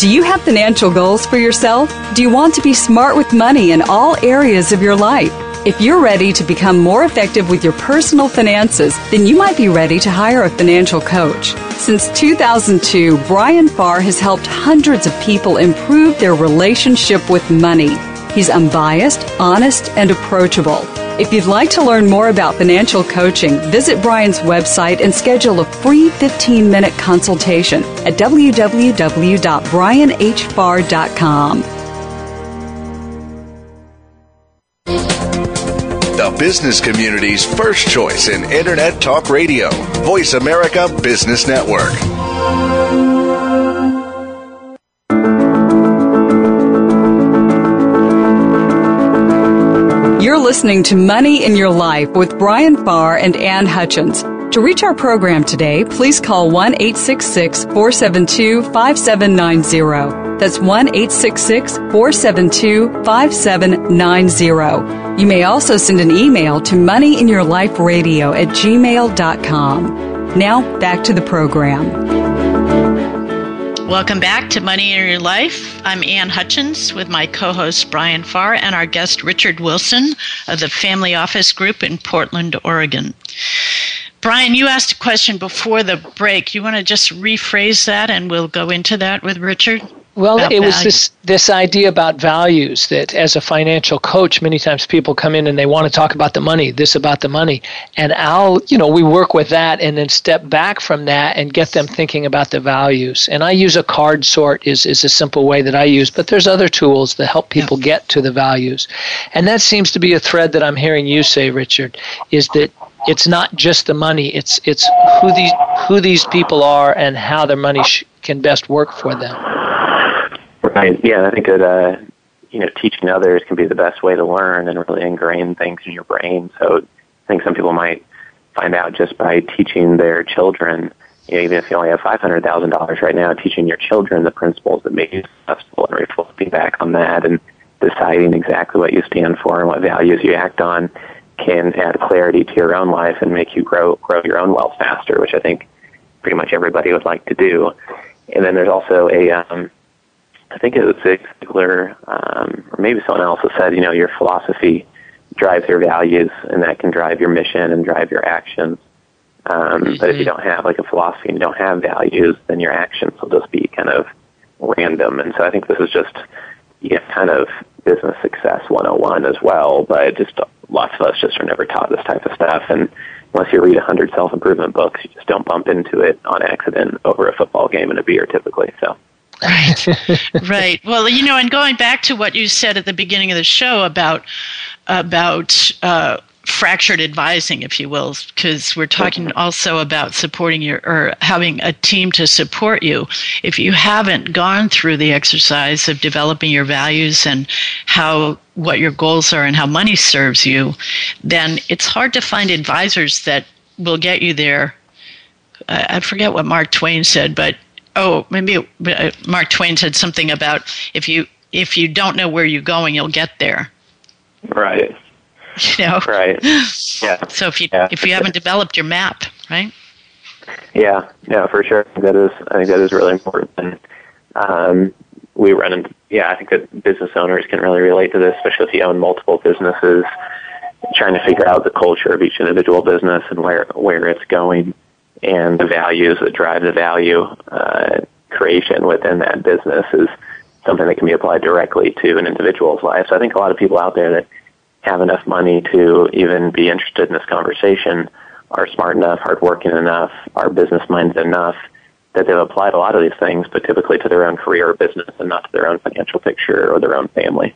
Do you have financial goals for yourself? Do you want to be smart with money in all areas of your life? If you're ready to become more effective with your personal finances, then you might be ready to hire a financial coach. Since 2002, Brian Farr has helped hundreds of people improve their relationship with money. He's unbiased, honest, and approachable. If you'd like to learn more about financial coaching, visit Brian's website and schedule a free 15 minute consultation at www.brianhfarr.com. the business community's first choice in Internet Talk Radio. Voice America Business Network. Listening to Money in Your Life with Brian Farr and Ann Hutchins. To reach our program today, please call 1 866 472 5790. That's 1 866 472 5790. You may also send an email to moneyinyourliferadio at gmail.com. Now, back to the program. Welcome back to Money in Your Life. I'm Ann Hutchins with my co host Brian Farr and our guest Richard Wilson of the Family Office Group in Portland, Oregon. Brian, you asked a question before the break. You want to just rephrase that and we'll go into that with Richard? Well, it was this this idea about values that as a financial coach, many times people come in and they want to talk about the money, this about the money, and I'll, you know, we work with that and then step back from that and get them thinking about the values. And I use a card sort is is a simple way that I use, but there's other tools that help people yeah. get to the values. And that seems to be a thread that I'm hearing you say, Richard, is that it's not just the money, it's it's who these who these people are and how their money sh- can best work for them. Right. Yeah, I think that uh, you know teaching others can be the best way to learn and really ingrain things in your brain. So I think some people might find out just by teaching their children. You know, even if you only have five hundred thousand dollars right now, teaching your children the principles that make you successful and reflecting back on that and deciding exactly what you stand for and what values you act on can add clarity to your own life and make you grow grow your own wealth faster, which I think pretty much everybody would like to do. And then there's also a um, I think it was Zig Ziglar, um, or maybe someone else who said, you know, your philosophy drives your values, and that can drive your mission and drive your actions. Um, mm-hmm. But if you don't have like a philosophy and you don't have values, then your actions will just be kind of random. And so I think this is just you know, kind of business success 101 as well. But just lots of us just are never taught this type of stuff. And unless you read hundred self improvement books, you just don't bump into it on accident over a football game and a beer typically. So. Right, right. Well, you know, and going back to what you said at the beginning of the show about about uh, fractured advising, if you will, because we're talking also about supporting your or having a team to support you. If you haven't gone through the exercise of developing your values and how what your goals are and how money serves you, then it's hard to find advisors that will get you there. I forget what Mark Twain said, but oh, maybe uh, Mark Twain said something about if you if you don't know where you're going, you'll get there. Right. You know. Right. Yeah. So if you yeah. if you haven't developed your map, right? Yeah. Yeah, for sure. That is. I think that is really important. And um, we run into. Yeah, I think that business owners can really relate to this, especially if you own multiple businesses. Trying to figure out the culture of each individual business and where where it's going and the values that drive the value uh, creation within that business is something that can be applied directly to an individual's life. So I think a lot of people out there that have enough money to even be interested in this conversation are smart enough, hardworking enough, are business minded enough that they've applied a lot of these things, but typically to their own career or business and not to their own financial picture or their own family.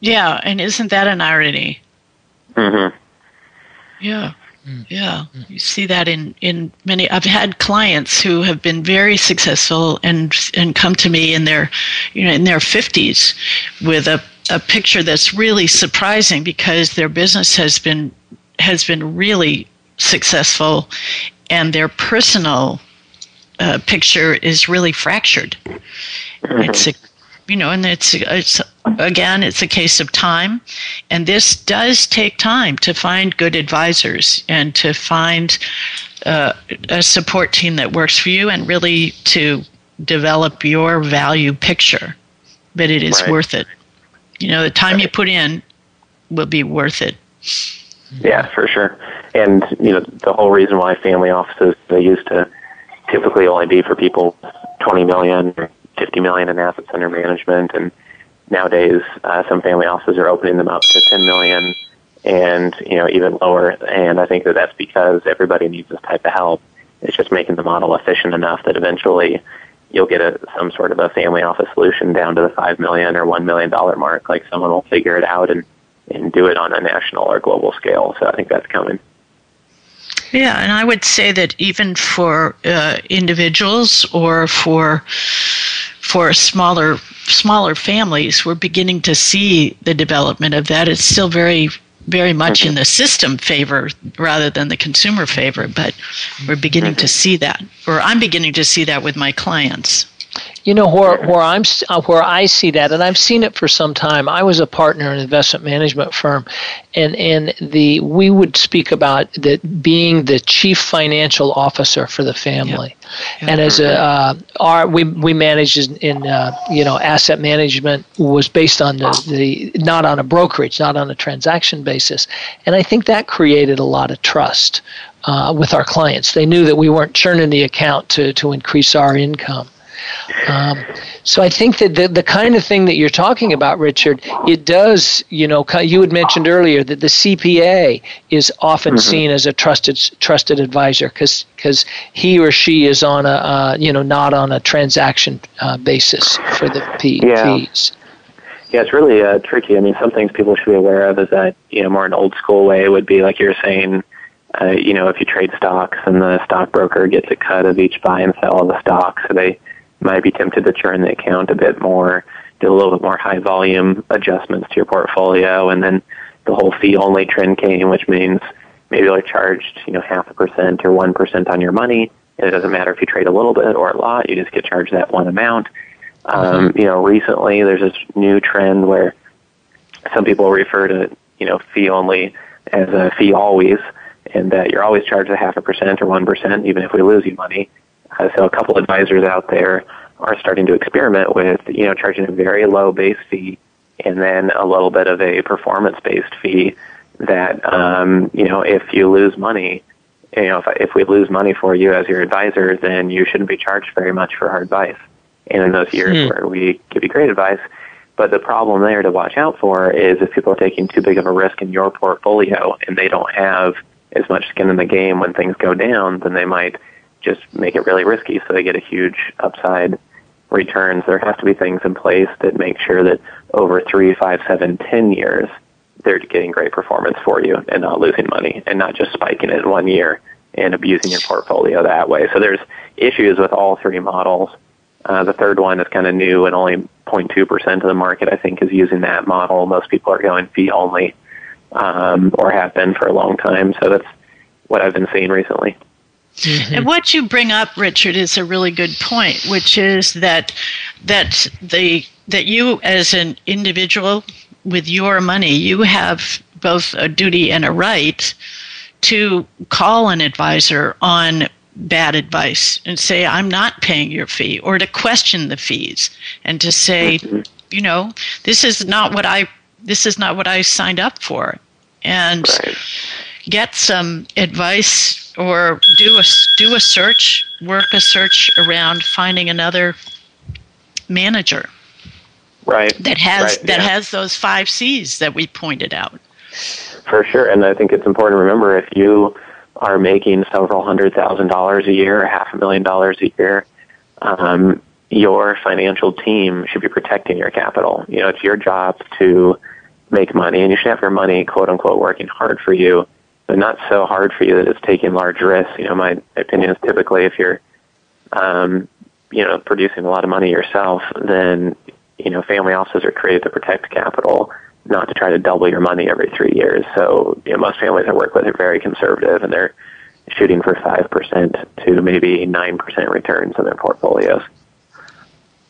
Yeah, and isn't that an irony? Mm-hmm. Yeah. Mm. Yeah, you see that in, in many. I've had clients who have been very successful and and come to me in their, you know, in their fifties, with a, a picture that's really surprising because their business has been has been really successful, and their personal uh, picture is really fractured. Mm-hmm. It's a you know, and it's it's again, it's a case of time, and this does take time to find good advisors and to find uh, a support team that works for you, and really to develop your value picture. But it is right. worth it. You know, the time right. you put in will be worth it. Yeah, for sure. And you know, the whole reason why family offices they used to typically only be for people twenty million 50 million in assets under management, and nowadays uh, some family offices are opening them up to 10 million and you know even lower. And I think that that's because everybody needs this type of help. It's just making the model efficient enough that eventually you'll get a, some sort of a family office solution down to the five million or one million dollar mark. Like someone will figure it out and and do it on a national or global scale. So I think that's coming. Yeah, and I would say that even for uh, individuals or for for smaller smaller families, we're beginning to see the development of that. It's still very, very much in the system favor rather than the consumer favor, but we're beginning to mm-hmm. see that, or I'm beginning to see that with my clients. You know where where I'm uh, where I see that, and I've seen it for some time. I was a partner in an investment management firm, and and the we would speak about that being the chief financial officer for the family, yep. Yep. and as a uh, our we we managed in uh, you know asset management was based on the, the not on a brokerage, not on a transaction basis, and I think that created a lot of trust uh, with our clients. They knew that we weren't churning the account to to increase our income. Um, so I think that the, the kind of thing that you're talking about, Richard, it does, you know, you had mentioned earlier that the CPA is often mm-hmm. seen as a trusted trusted advisor because because he or she is on a uh, you know not on a transaction uh, basis for the P- yeah. fees. Yeah, it's really uh, tricky. I mean, some things people should be aware of is that you know more an old school way would be like you're saying. Uh, you know, if you trade stocks and the stockbroker gets a cut of each buy and sell of the stock, so they might be tempted to churn the account a bit more, do a little bit more high volume adjustments to your portfolio, and then the whole fee only trend came, which means maybe they're charged, you know, half a percent or one percent on your money. And it doesn't matter if you trade a little bit or a lot, you just get charged that one amount. Um, you know, recently there's this new trend where some people refer to, you know, fee only as a fee always, and that you're always charged a half a percent or one percent, even if we lose you money. Uh, so a couple advisors out there are starting to experiment with, you know, charging a very low base fee and then a little bit of a performance-based fee that, um, you know, if you lose money, you know, if, if we lose money for you as your advisor, then you shouldn't be charged very much for our advice. And in those years hmm. where we give you great advice, but the problem there to watch out for is if people are taking too big of a risk in your portfolio and they don't have as much skin in the game when things go down, then they might just make it really risky so they get a huge upside returns. There have to be things in place that make sure that over three, five, seven, ten years, they're getting great performance for you and not losing money and not just spiking it one year and abusing your portfolio that way. So there's issues with all three models. Uh, the third one is kind of new and only 0.2% of the market, I think, is using that model. Most people are going fee only um, or have been for a long time. So that's what I've been seeing recently. Mm-hmm. And what you bring up, Richard, is a really good point, which is that that the that you as an individual with your money, you have both a duty and a right to call an advisor on bad advice and say I'm not paying your fee or to question the fees and to say, mm-hmm. you know, this is not what I this is not what I signed up for. And right. Get some advice or do a do a search, work a search around finding another manager. Right. That has right, that yeah. has those five C's that we pointed out. For sure, and I think it's important to remember if you are making several hundred thousand dollars a year, half a million dollars a year, um, your financial team should be protecting your capital. You know, it's your job to make money, and you should have your money, quote unquote, working hard for you but not so hard for you that it's taking large risks. You know, my opinion is typically if you're, um, you know, producing a lot of money yourself, then you know, family offices are created to protect capital, not to try to double your money every three years. So, you know, most families I work with are very conservative, and they're shooting for five percent to maybe nine percent returns in their portfolios.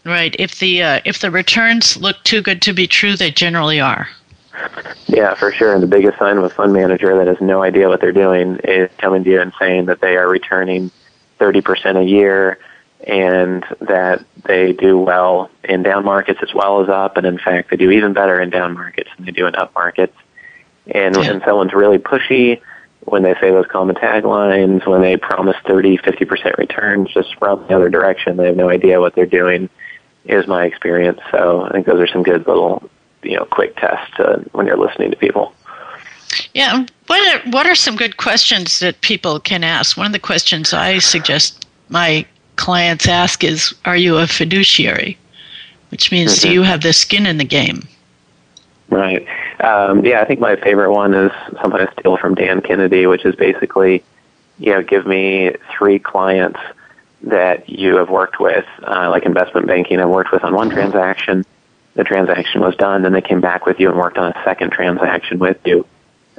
Right. If the uh, if the returns look too good to be true, they generally are. Yeah, for sure. And the biggest sign of a fund manager that has no idea what they're doing is coming to you and saying that they are returning 30% a year and that they do well in down markets as well as up. And in fact, they do even better in down markets than they do in up markets. And yeah. when someone's really pushy, when they say those common taglines, when they promise 30, 50% returns just from the other direction, they have no idea what they're doing, is my experience. So I think those are some good little you know quick test when you're listening to people. Yeah, what are, what are some good questions that people can ask? One of the questions I suggest my clients ask is, "Are you a fiduciary?" Which means, mm-hmm. do you have the skin in the game? Right. Um, yeah, I think my favorite one is something I steal from Dan Kennedy, which is basically, you know, give me three clients that you have worked with, uh, like investment banking, I've worked with on one transaction. The transaction was done, then they came back with you and worked on a second transaction with you.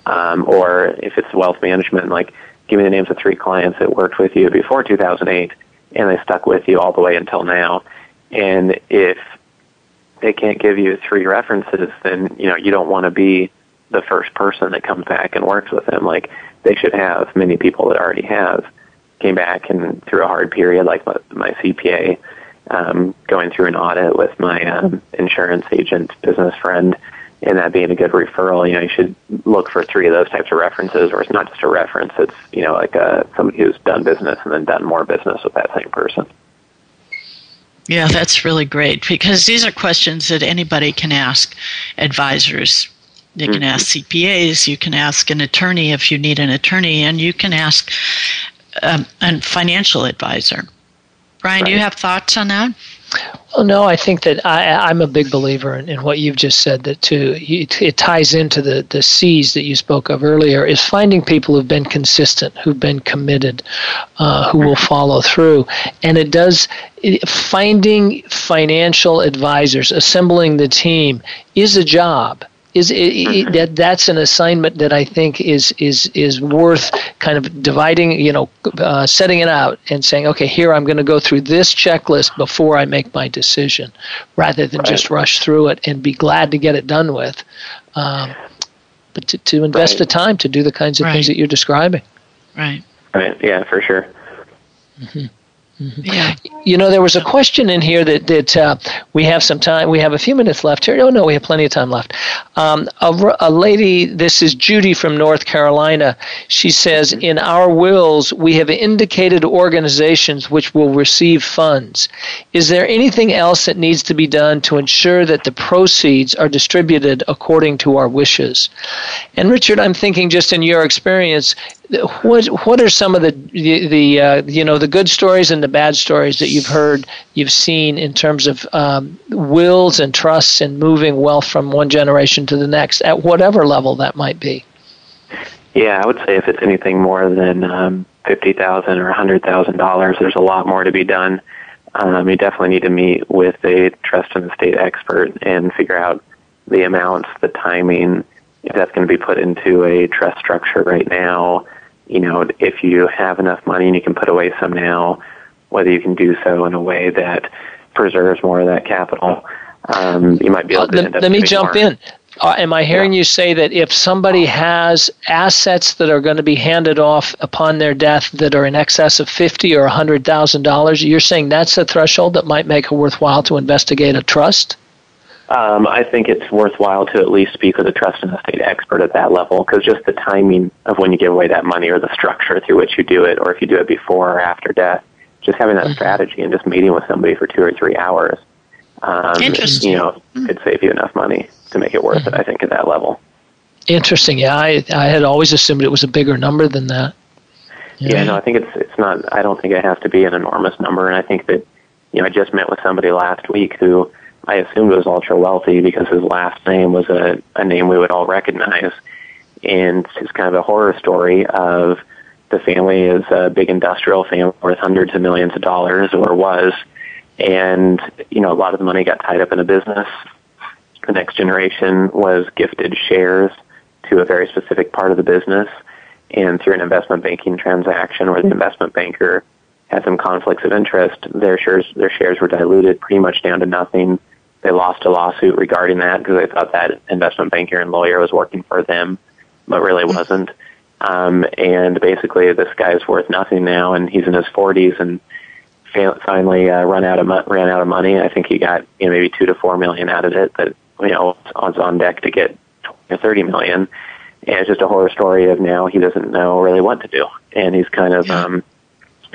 Um, or if it's wealth management, like give me the names of three clients that worked with you before 2008 and they stuck with you all the way until now. And if they can't give you three references, then you know you don't want to be the first person that comes back and works with them. Like they should have many people that already have came back and through a hard period, like my, my CPA, um, going through an audit with my um, insurance agent business friend, and that being a good referral. You know, you should look for three of those types of references, or it's not just a reference; it's you know like a, uh, somebody who's done business and then done more business with that same person. Yeah, that's really great because these are questions that anybody can ask advisors. You can mm-hmm. ask CPAs, you can ask an attorney if you need an attorney, and you can ask um, a financial advisor. Brian, right. do you have thoughts on that? Well, no, I think that I, am a big believer in, in, what you've just said. That too, it, it, ties into the the C's that you spoke of earlier. Is finding people who've been consistent, who've been committed, uh, who will follow through, and it does. It, finding financial advisors, assembling the team, is a job is it, it, mm-hmm. that that's an assignment that I think is is is worth kind of dividing, you know, uh, setting it out and saying, okay, here I'm going to go through this checklist before I make my decision, rather than right. just rush through it and be glad to get it done with. Um, but to, to invest right. the time to do the kinds of right. things that you're describing. Right. Right. Yeah, for sure. Mm-hmm. Mm-hmm. Yeah. You know, there was a question in here that, that uh, we have some time. We have a few minutes left here. Oh, no, we have plenty of time left. Um, a, a lady, this is Judy from North Carolina. She says, In our wills, we have indicated organizations which will receive funds. Is there anything else that needs to be done to ensure that the proceeds are distributed according to our wishes? And Richard, I'm thinking just in your experience, what what are some of the the, the uh, you know the good stories and the bad stories that you've heard you've seen in terms of um, wills and trusts and moving wealth from one generation to the next at whatever level that might be? Yeah i would say if it's anything more than um, fifty thousand or a hundred thousand dollars there's a lot more to be done. Um, you definitely need to meet with a trust and estate expert and figure out the amounts the timing if that's going to be put into a trust structure right now you know, if you have enough money and you can put away some now, whether you can do so in a way that preserves more of that capital, um, you might be able to. Uh, let, let me jump more. in. Uh, am I hearing yeah. you say that if somebody has assets that are going to be handed off upon their death that are in excess of fifty or hundred thousand dollars, you're saying that's the threshold that might make it worthwhile to investigate a trust? Um, I think it's worthwhile to at least speak with a trust and estate expert at that level because just the timing of when you give away that money or the structure through which you do it, or if you do it before or after death, just having that mm-hmm. strategy and just meeting with somebody for two or three hours, um, you know, mm-hmm. could save you enough money to make it worth mm-hmm. it. I think at that level. Interesting. Yeah, I I had always assumed it was a bigger number than that. Yeah. yeah, no, I think it's it's not. I don't think it has to be an enormous number, and I think that you know I just met with somebody last week who I assumed was ultra wealthy because his last name was a, a name we would all recognize. And it's kind of a horror story of the family is a big industrial family worth hundreds of millions of dollars or was. And, you know, a lot of the money got tied up in a business. The next generation was gifted shares to a very specific part of the business. And through an investment banking transaction where the investment banker had some conflicts of interest, their shares, their shares were diluted pretty much down to nothing they lost a lawsuit regarding that because they thought that investment banker and lawyer was working for them, but really mm-hmm. wasn't. Um, and basically, this guy's worth nothing now, and he's in his 40s and finally uh, run out of mo- ran out of money. I think he got you know maybe two to four million out of it, but you know was on deck to get 20 or 30 million. And it's just a horror story of now he doesn't know really what to do, and he's kind of um,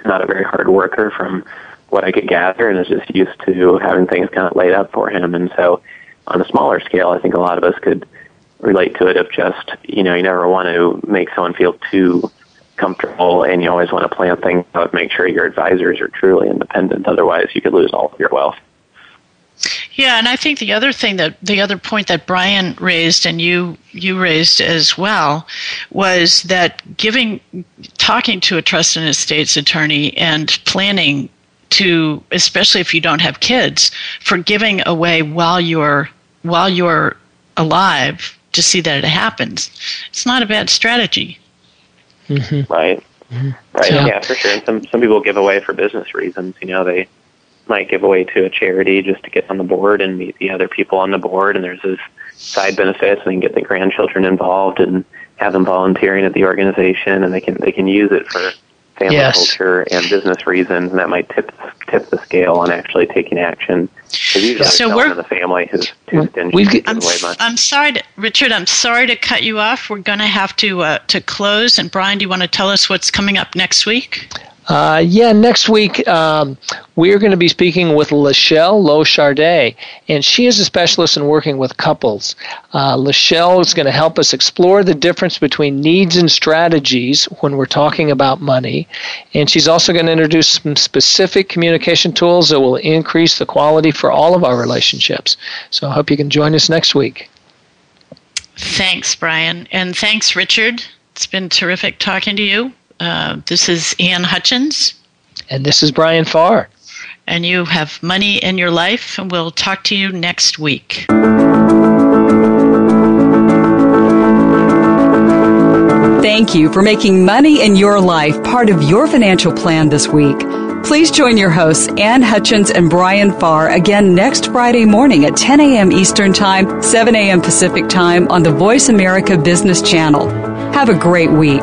not a very hard worker from what I could gather and is just used to having things kind of laid up for him. And so on a smaller scale, I think a lot of us could relate to it of just, you know, you never want to make someone feel too comfortable and you always want to plan things out, make sure your advisors are truly independent. Otherwise you could lose all of your wealth. Yeah, and I think the other thing that the other point that Brian raised and you you raised as well was that giving talking to a trust and estates attorney and planning to especially if you don't have kids for giving away while you're while you're alive to see that it happens. It's not a bad strategy. Mm-hmm. Right. Mm-hmm. Right. Yeah. yeah, for sure. And some some people give away for business reasons. You know, they might give away to a charity just to get on the board and meet the other people on the board, and there's this side benefits, and they can get the grandchildren involved and have them volunteering at the organization, and they can they can use it for family yes. culture and business reasons, and that might tip tip the scale on actually taking action. So we're in the family who's too stingy. I'm, I'm sorry, to, Richard. I'm sorry to cut you off. We're going to have to uh, to close. And Brian, do you want to tell us what's coming up next week? Uh, yeah, next week um, we're going to be speaking with Lachelle Lochardet, and she is a specialist in working with couples. Uh, Lachelle is going to help us explore the difference between needs and strategies when we're talking about money, and she's also going to introduce some specific communication tools that will increase the quality for all of our relationships. So I hope you can join us next week. Thanks, Brian, and thanks, Richard. It's been terrific talking to you. Uh, this is Ann Hutchins. And this is Brian Farr. And you have money in your life, and we'll talk to you next week. Thank you for making money in your life part of your financial plan this week. Please join your hosts, Ann Hutchins and Brian Farr, again next Friday morning at 10 a.m. Eastern Time, 7 a.m. Pacific Time on the Voice America Business Channel. Have a great week.